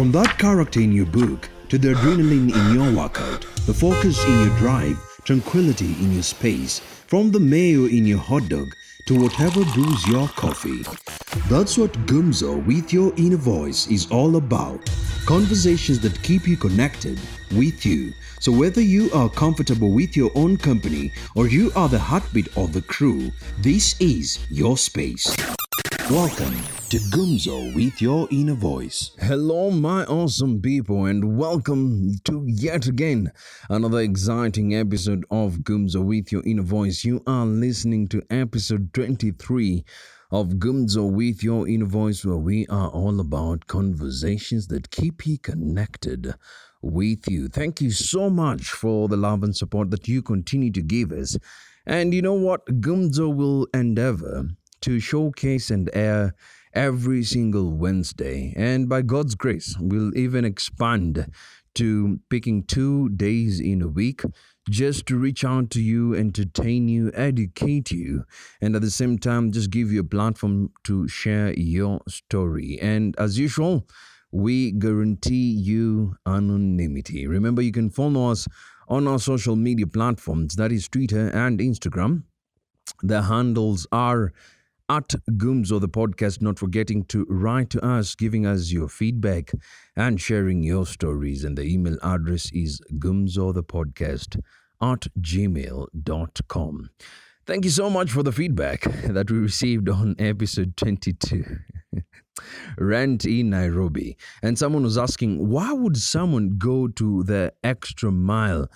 From that character in your book to the adrenaline in your workout, the focus in your drive, tranquility in your space, from the mayo in your hot dog to whatever brews your coffee. That's what Gumzo with your inner voice is all about. Conversations that keep you connected with you. So whether you are comfortable with your own company or you are the heartbeat of the crew, this is your space. Welcome to Gumzo with your inner voice. Hello, my awesome people, and welcome to yet again another exciting episode of Gumzo with your inner voice. You are listening to episode 23 of Gumzo with your inner voice, where we are all about conversations that keep you connected with you. Thank you so much for the love and support that you continue to give us. And you know what? Gumzo will endeavor to showcase and air every single Wednesday. And by God's grace, we'll even expand to picking two days in a week just to reach out to you, entertain you, educate you, and at the same time, just give you a platform to share your story. And as usual, we guarantee you anonymity. Remember, you can follow us on our social media platforms that is, Twitter and Instagram. The handles are at Gumzo the podcast, not forgetting to write to us, giving us your feedback and sharing your stories. And the email address is gumzo the podcast at gmail.com. Thank you so much for the feedback that we received on episode 22. Rent in Nairobi. And someone was asking, why would someone go to the extra mile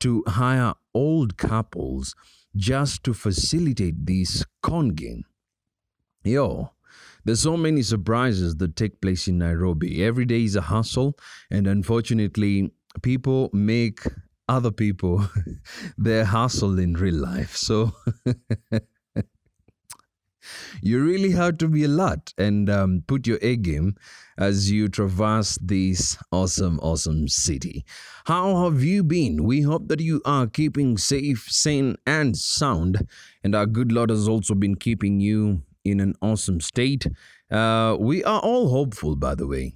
to hire old couples just to facilitate this con game? Yo, there's so many surprises that take place in Nairobi. Every day is a hustle, and unfortunately, people make other people their hustle in real life. So you really have to be alert and um, put your A game as you traverse this awesome, awesome city. How have you been? We hope that you are keeping safe, sane, and sound. And our good Lord has also been keeping you in an awesome state. Uh, we are all hopeful, by the way,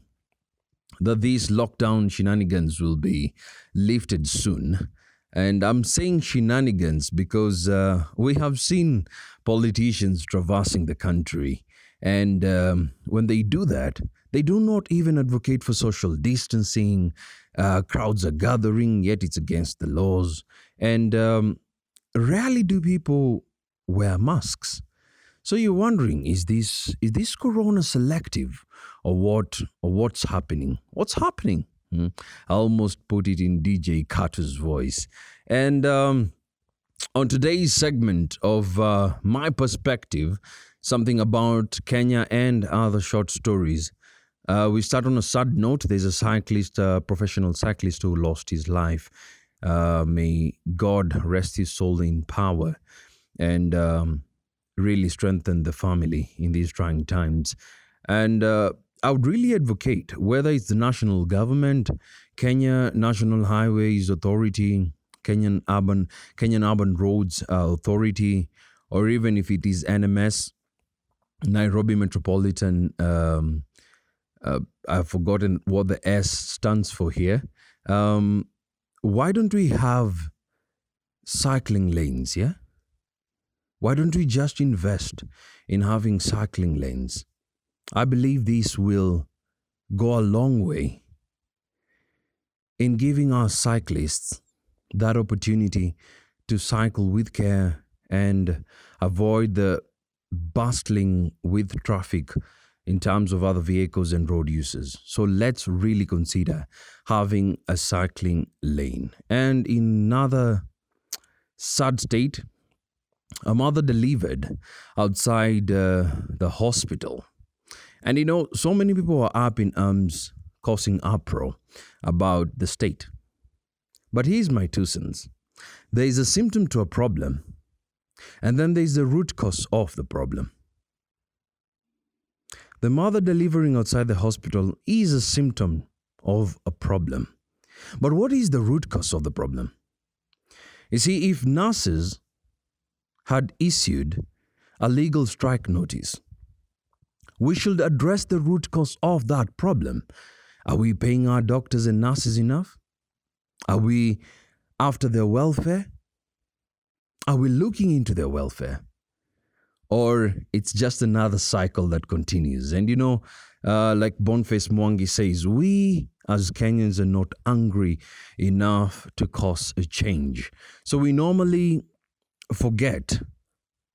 that these lockdown shenanigans will be lifted soon. And I'm saying shenanigans because uh, we have seen politicians traversing the country. And um, when they do that, they do not even advocate for social distancing. Uh, crowds are gathering, yet it's against the laws. And um, rarely do people wear masks. So you're wondering, is this is this corona selective or what or what's happening? What's happening? Hmm? I almost put it in DJ Carter's voice. And um, on today's segment of uh, my perspective, something about Kenya and other short stories. Uh, we start on a sad note. There's a cyclist, a professional cyclist, who lost his life. Uh, may God rest his soul in power. And um, really strengthen the family in these trying times. And uh, I would really advocate whether it's the national government, Kenya National Highways Authority, Kenyan Urban Kenyan Urban Roads uh, Authority, or even if it is NMS, Nairobi Metropolitan. Um, uh, I've forgotten what the S stands for here. Um, why don't we have cycling lanes? Yeah why don't we just invest in having cycling lanes? I believe this will go a long way in giving our cyclists that opportunity to cycle with care and avoid the bustling with traffic in terms of other vehicles and road uses. So let's really consider having a cycling lane. And in another sad state, a mother delivered outside uh, the hospital. And you know, so many people are up in arms causing uproar about the state. But here's my two cents there is a symptom to a problem, and then there's the root cause of the problem. The mother delivering outside the hospital is a symptom of a problem. But what is the root cause of the problem? You see, if nurses had issued a legal strike notice. We should address the root cause of that problem Are we paying our doctors and nurses enough? Are we after their welfare? Are we looking into their welfare? Or it's just another cycle that continues. And you know, uh, like Boniface Mwangi says, we as Kenyans are not angry enough to cause a change. So we normally forget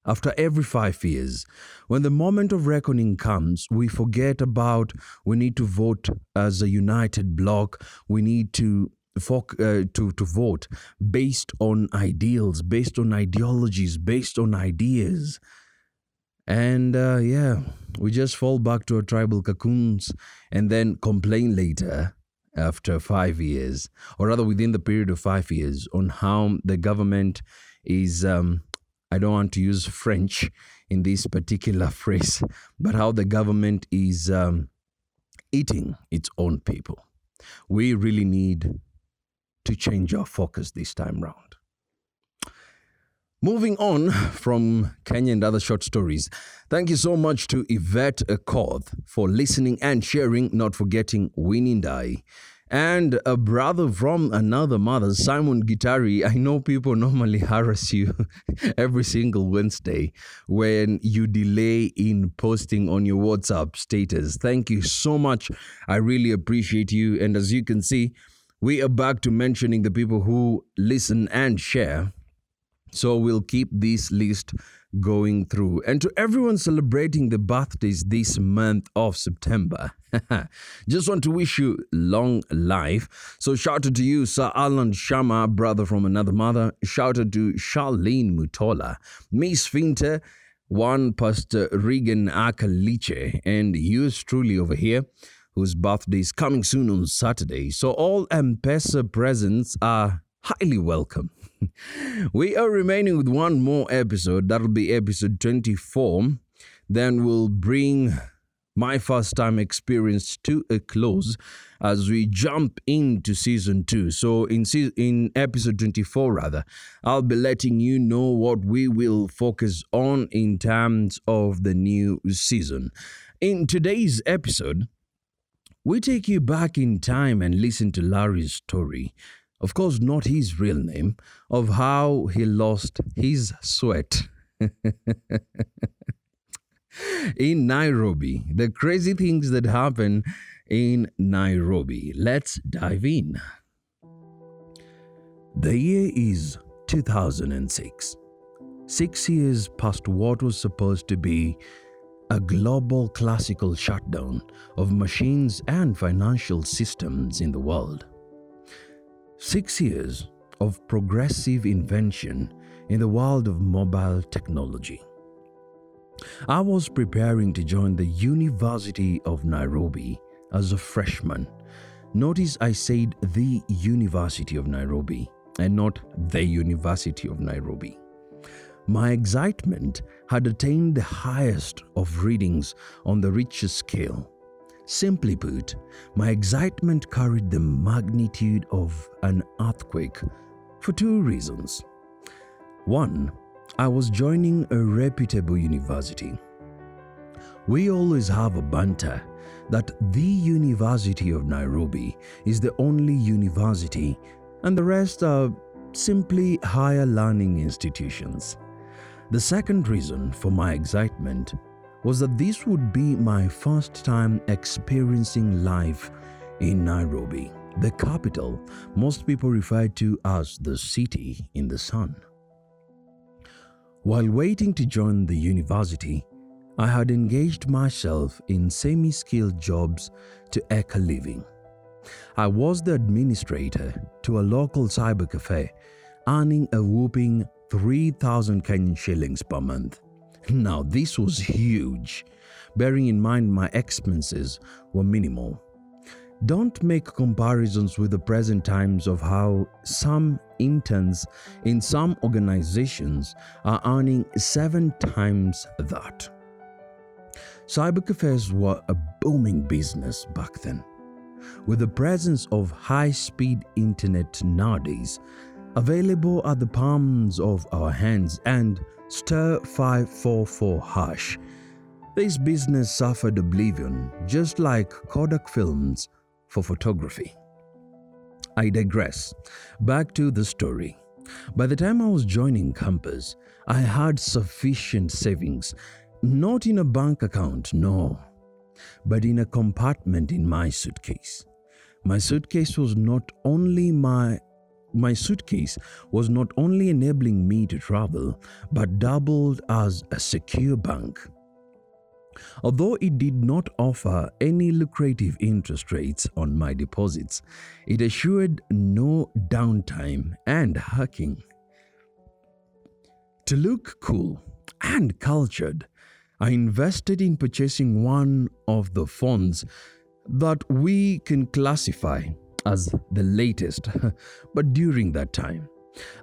after every five years, when the moment of reckoning comes, we forget about we need to vote as a united bloc. We need to uh, to to vote based on ideals, based on ideologies, based on ideas. And uh, yeah, we just fall back to our tribal cocoons and then complain later after five years, or rather within the period of five years, on how the government is um, I don't want to use French in this particular phrase, but how the government is um, eating its own people. We really need to change our focus this time round. Moving on from Kenya and other short stories, thank you so much to Yvette Akoth for listening and sharing, not forgetting Winnie Ndai and a brother from another mother, Simon Gitari. I know people normally harass you every single Wednesday when you delay in posting on your WhatsApp status. Thank you so much. I really appreciate you. And as you can see, we are back to mentioning the people who listen and share. So we'll keep this list going through. And to everyone celebrating the birthdays this month of September, just want to wish you long life. So shout out to you, Sir Alan Shama, brother from another mother. Shout out to Charlene Mutola, Miss Finter, one Pastor Regan Akaliche, and yours truly over here whose birthday is coming soon on Saturday. So all M-Pesa presents are highly welcome. we are remaining with one more episode. That'll be episode 24. Then we'll bring my first time experience to a close as we jump into season 2 so in se- in episode 24 rather i'll be letting you know what we will focus on in terms of the new season in today's episode we take you back in time and listen to larry's story of course, not his real name, of how he lost his sweat. in Nairobi, the crazy things that happen in Nairobi. Let's dive in. The year is 2006. Six years past what was supposed to be a global classical shutdown of machines and financial systems in the world. Six years of progressive invention in the world of mobile technology. I was preparing to join the University of Nairobi as a freshman. Notice I said the University of Nairobi and not the University of Nairobi. My excitement had attained the highest of readings on the Richter scale Simply put, my excitement carried the magnitude of an earthquake for two reasons. One, I was joining a reputable university. We always have a banter that the University of Nairobi is the only university and the rest are simply higher learning institutions. The second reason for my excitement was that this would be my first time experiencing life in Nairobi, the capital most people refer to as the city in the sun. While waiting to join the university, I had engaged myself in semi skilled jobs to eke a living. I was the administrator to a local cyber cafe, earning a whooping 3,000 Kenyan shillings per month. Now, this was huge, bearing in mind my expenses were minimal. Don't make comparisons with the present times of how some interns in some organizations are earning seven times that. Cybercafes were a booming business back then. With the presence of high speed internet nowadays, available at the palms of our hands and star 544 hash. This business suffered oblivion, just like Kodak Films for photography. I digress. Back to the story. By the time I was joining campus, I had sufficient savings, not in a bank account, no, but in a compartment in my suitcase. My suitcase was not only my my suitcase was not only enabling me to travel, but doubled as a secure bank. Although it did not offer any lucrative interest rates on my deposits, it assured no downtime and hacking. To look cool and cultured, I invested in purchasing one of the phones that we can classify as the latest, but during that time,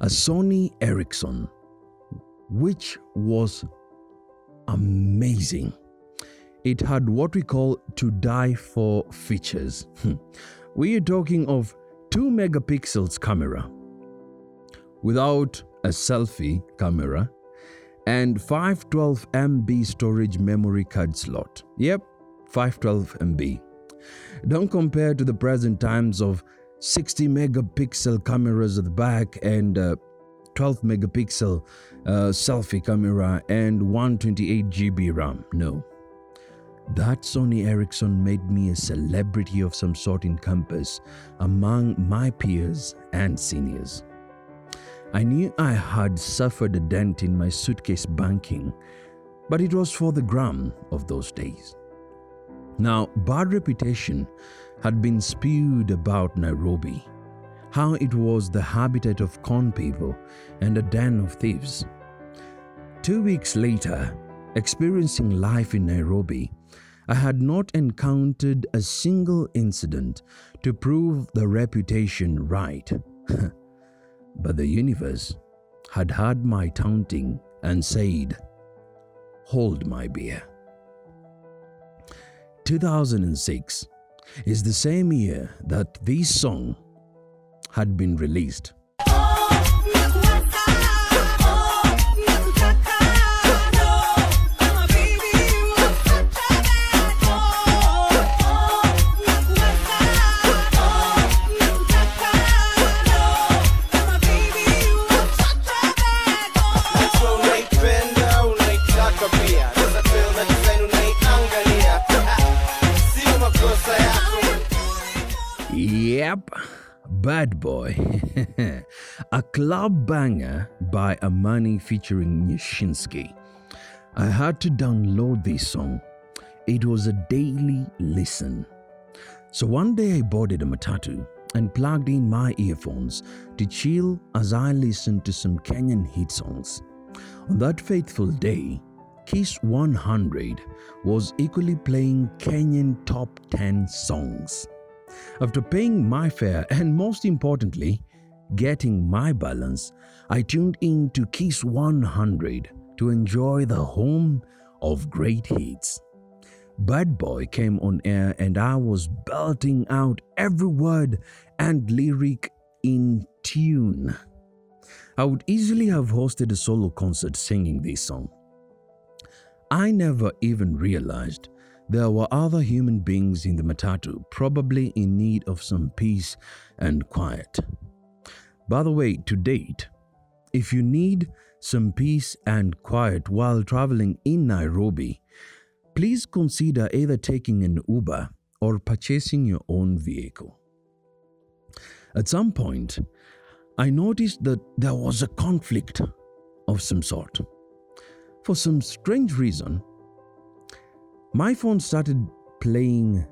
a Sony Ericsson, which was amazing. It had what we call to die for features. We are talking of 2 megapixels camera without a selfie camera and 512 MB storage memory card slot. Yep, 512 MB. Don't compare to the present times of 60 megapixel cameras at the back and uh, 12 megapixel uh, selfie camera and 128 GB RAM. No. That Sony Ericsson made me a celebrity of some sort in campus among my peers and seniors. I knew I had suffered a dent in my suitcase banking, but it was for the gram of those days. Now, bad reputation had been spewed about Nairobi, how it was the habitat of con people and a den of thieves. Two weeks later, experiencing life in Nairobi, I had not encountered a single incident to prove the reputation right. but the universe had heard my taunting and said, Hold my beer. 2006 is the same year that this song had been released. Yep, Bad Boy. a club banger by Amani featuring Nyashinski. I had to download this song. It was a daily listen. So one day I boarded a matatu and plugged in my earphones to chill as I listened to some Kenyan hit songs. On that faithful day, Kiss 100 was equally playing Kenyan top 10 songs. After paying my fare and most importantly, getting my balance, I tuned in to Kiss 100 to enjoy the home of great hits. Bad Boy came on air and I was belting out every word and lyric in tune. I would easily have hosted a solo concert singing this song. I never even realized there were other human beings in the Matatu, probably in need of some peace and quiet. By the way, to date, if you need some peace and quiet while traveling in Nairobi, please consider either taking an Uber or purchasing your own vehicle. At some point, I noticed that there was a conflict of some sort. For some strange reason, my phone started playing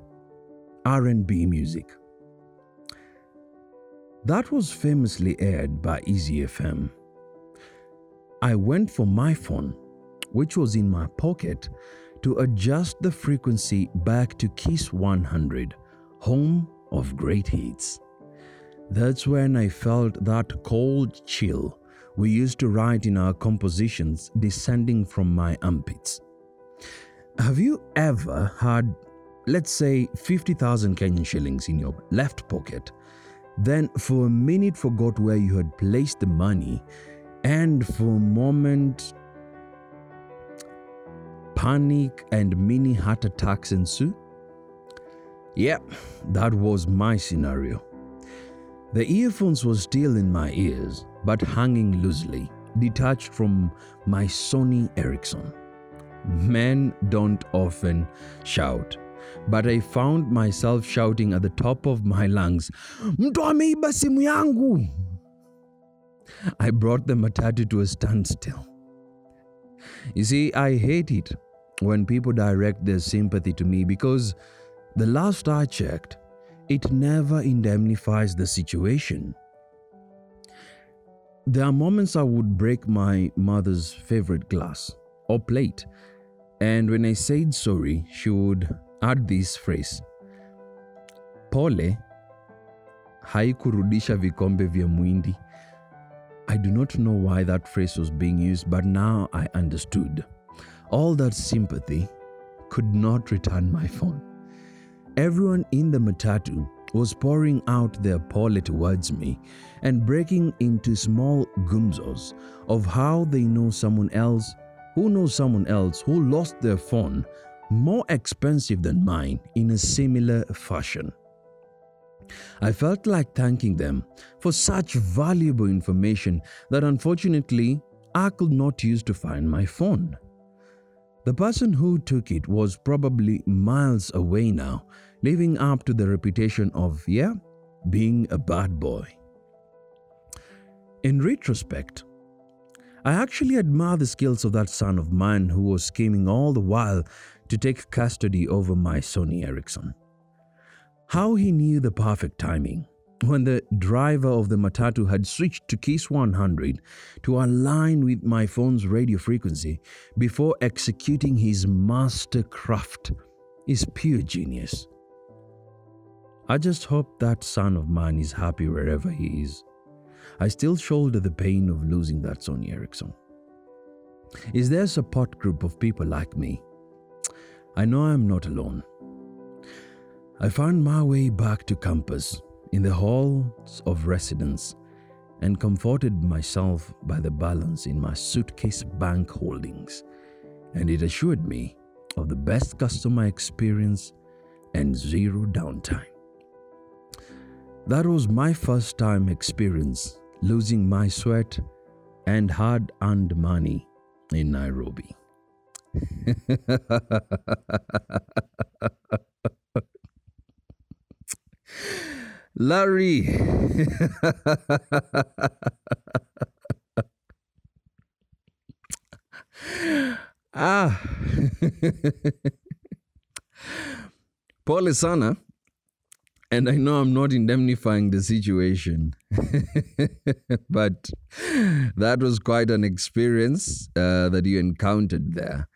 R&B music. That was famously aired by Easy FM. I went for my phone, which was in my pocket, to adjust the frequency back to Kiss 100, home of great hits. That's when I felt that cold chill we used to write in our compositions descending from my armpits. Have you ever had, let's say, 50,000 Kenyan shillings in your left pocket, then for a minute forgot where you had placed the money, and for a moment, panic and mini heart attacks ensue? Yep, that was my scenario. The earphones were still in my ears, but hanging loosely, detached from my Sony Ericsson. Men don't often shout, but I found myself shouting at the top of my lungs, Mtu ameiba simu yangu! I brought the matatu to a standstill. You see, I hate it when people direct their sympathy to me because the last I checked, it never indemnifies the situation. There are moments I would break my mother's favorite glass or plate, and when I said sorry, she would add this phrase Pole haikurudisha vikombe vya mwindi. I do not know why that phrase was being used, but now I understood. All that sympathy could not return my phone. Everyone in the matatu was pouring out their pole towards me and breaking into small gumzos of how they know someone else who knows someone else who lost their phone more expensive than mine in a similar fashion. I felt like thanking them for such valuable information that unfortunately I could not use to find my phone. The person who took it was probably miles away now, living up to the reputation of, yeah, being a bad boy. In retrospect, I actually admire the skills of that son of mine who was scheming all the while to take custody over my Sony Ericsson. How he knew the perfect timing when the driver of the Matatu had switched to Kiss 100 to align with my phone's radio frequency before executing his master craft is pure genius. I just hope that son of mine is happy wherever he is. I still shoulder the pain of losing that Sony Ericsson. Is there a support group of people like me? I know I'm not alone. I found my way back to campus in the halls of residence and comforted myself by the balance in my suitcase bank holdings, and it assured me of the best customer experience and zero downtime. That was my first time experience losing my sweat and hard earned money in Nairobi. Larry. ah. Pole sana. And I know I'm not indemnifying the situation, but that was quite an experience uh, that you encountered there.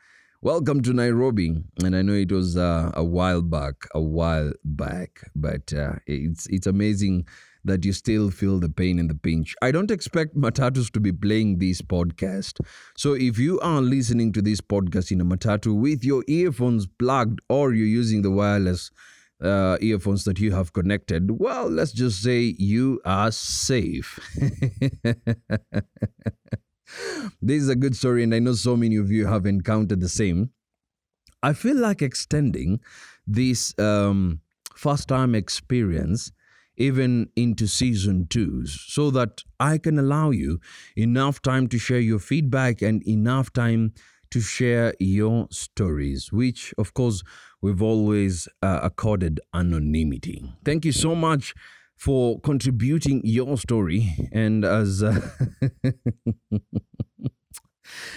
Welcome to Nairobi, and I know it was uh, a while back, a while back, but uh, it's it's amazing that you still feel the pain and the pinch. I don't expect matatus to be playing this podcast, so if you are listening to this podcast in a matatu with your earphones plugged or you're using the wireless uh, earphones that you have connected, well, let's just say you are safe. this is a good story, and I know so many of you have encountered the same. I feel like extending this um, first time experience even into season two so that I can allow you enough time to share your feedback and enough time to share your stories, which, of course, we've always uh, accorded anonymity. Thank you so much for contributing your story. And as uh,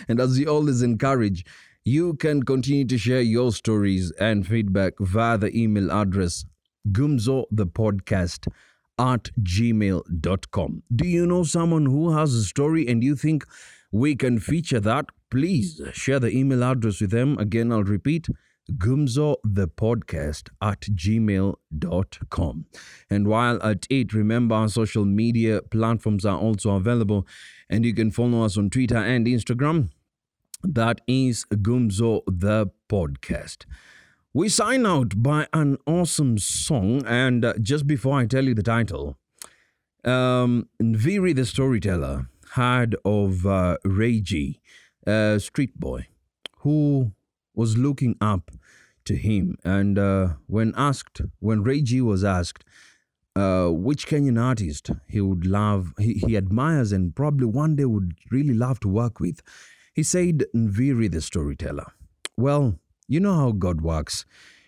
and as you always encourage, you can continue to share your stories and feedback via the email address gumzo the podcast at gmail.com. Do you know someone who has a story and you think we can feature that? Please share the email address with them. Again, I'll repeat gumzo the podcast at gmail.com. And while at it, remember our social media platforms are also available and you can follow us on Twitter and Instagram. That is Gumzo the podcast. We sign out by an awesome song, and uh, just before I tell you the title, um, Nviiri the storyteller had of uh, Reggie, a street boy, who was looking up to him. And uh, when asked, when Reggie was asked, uh, which Kenyan artist he would love, he, he admires, and probably one day would really love to work with, he said Nviiri the storyteller. Well, you know how God works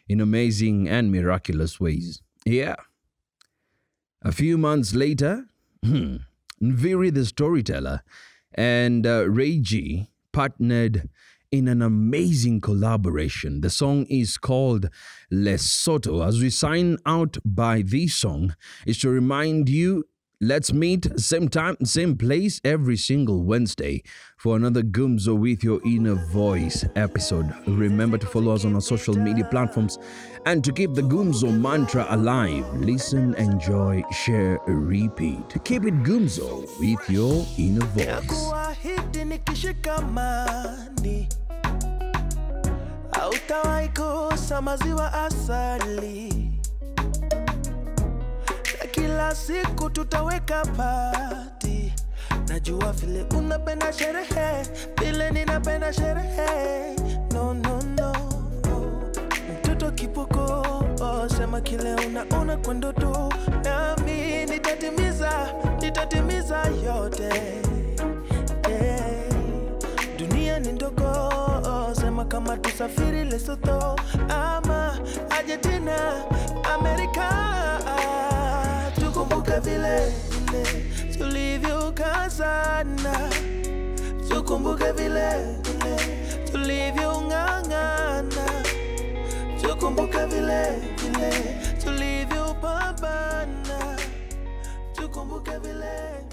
in amazing and miraculous ways. Yeah. A few months later, hmm, Nviiri the storyteller and uh, Reggie partnered in an amazing collaboration. The song is called Lesotho. As we sign out by this song, is to remind you let's meet same time, same place every single Wednesday for another Gumzo with your inner voice episode. Remember to follow us on our social media platforms and to keep the Gumzo mantra alive. Listen, enjoy, share, repeat. Keep it Gumzo with your inner voice. Hautawahi kosa maziwa asali. Na kila siku tutaweka pati. Najua vile unapenda sherehe vile ninapenda sherehe. No, no, no. mtoto kipoko oh, sema kile unaona kwa ndoto. Nami nitatimiza nitatimiza yote. Hey, dunia ni ndogo sema kama tusafiri lesotho ama argentina amerika. Tukumbuke vile tulivyokazana tukumbuke vile tulivyong'ang'ana tukumbuke vile tulivyopambana. Tukumbuke vile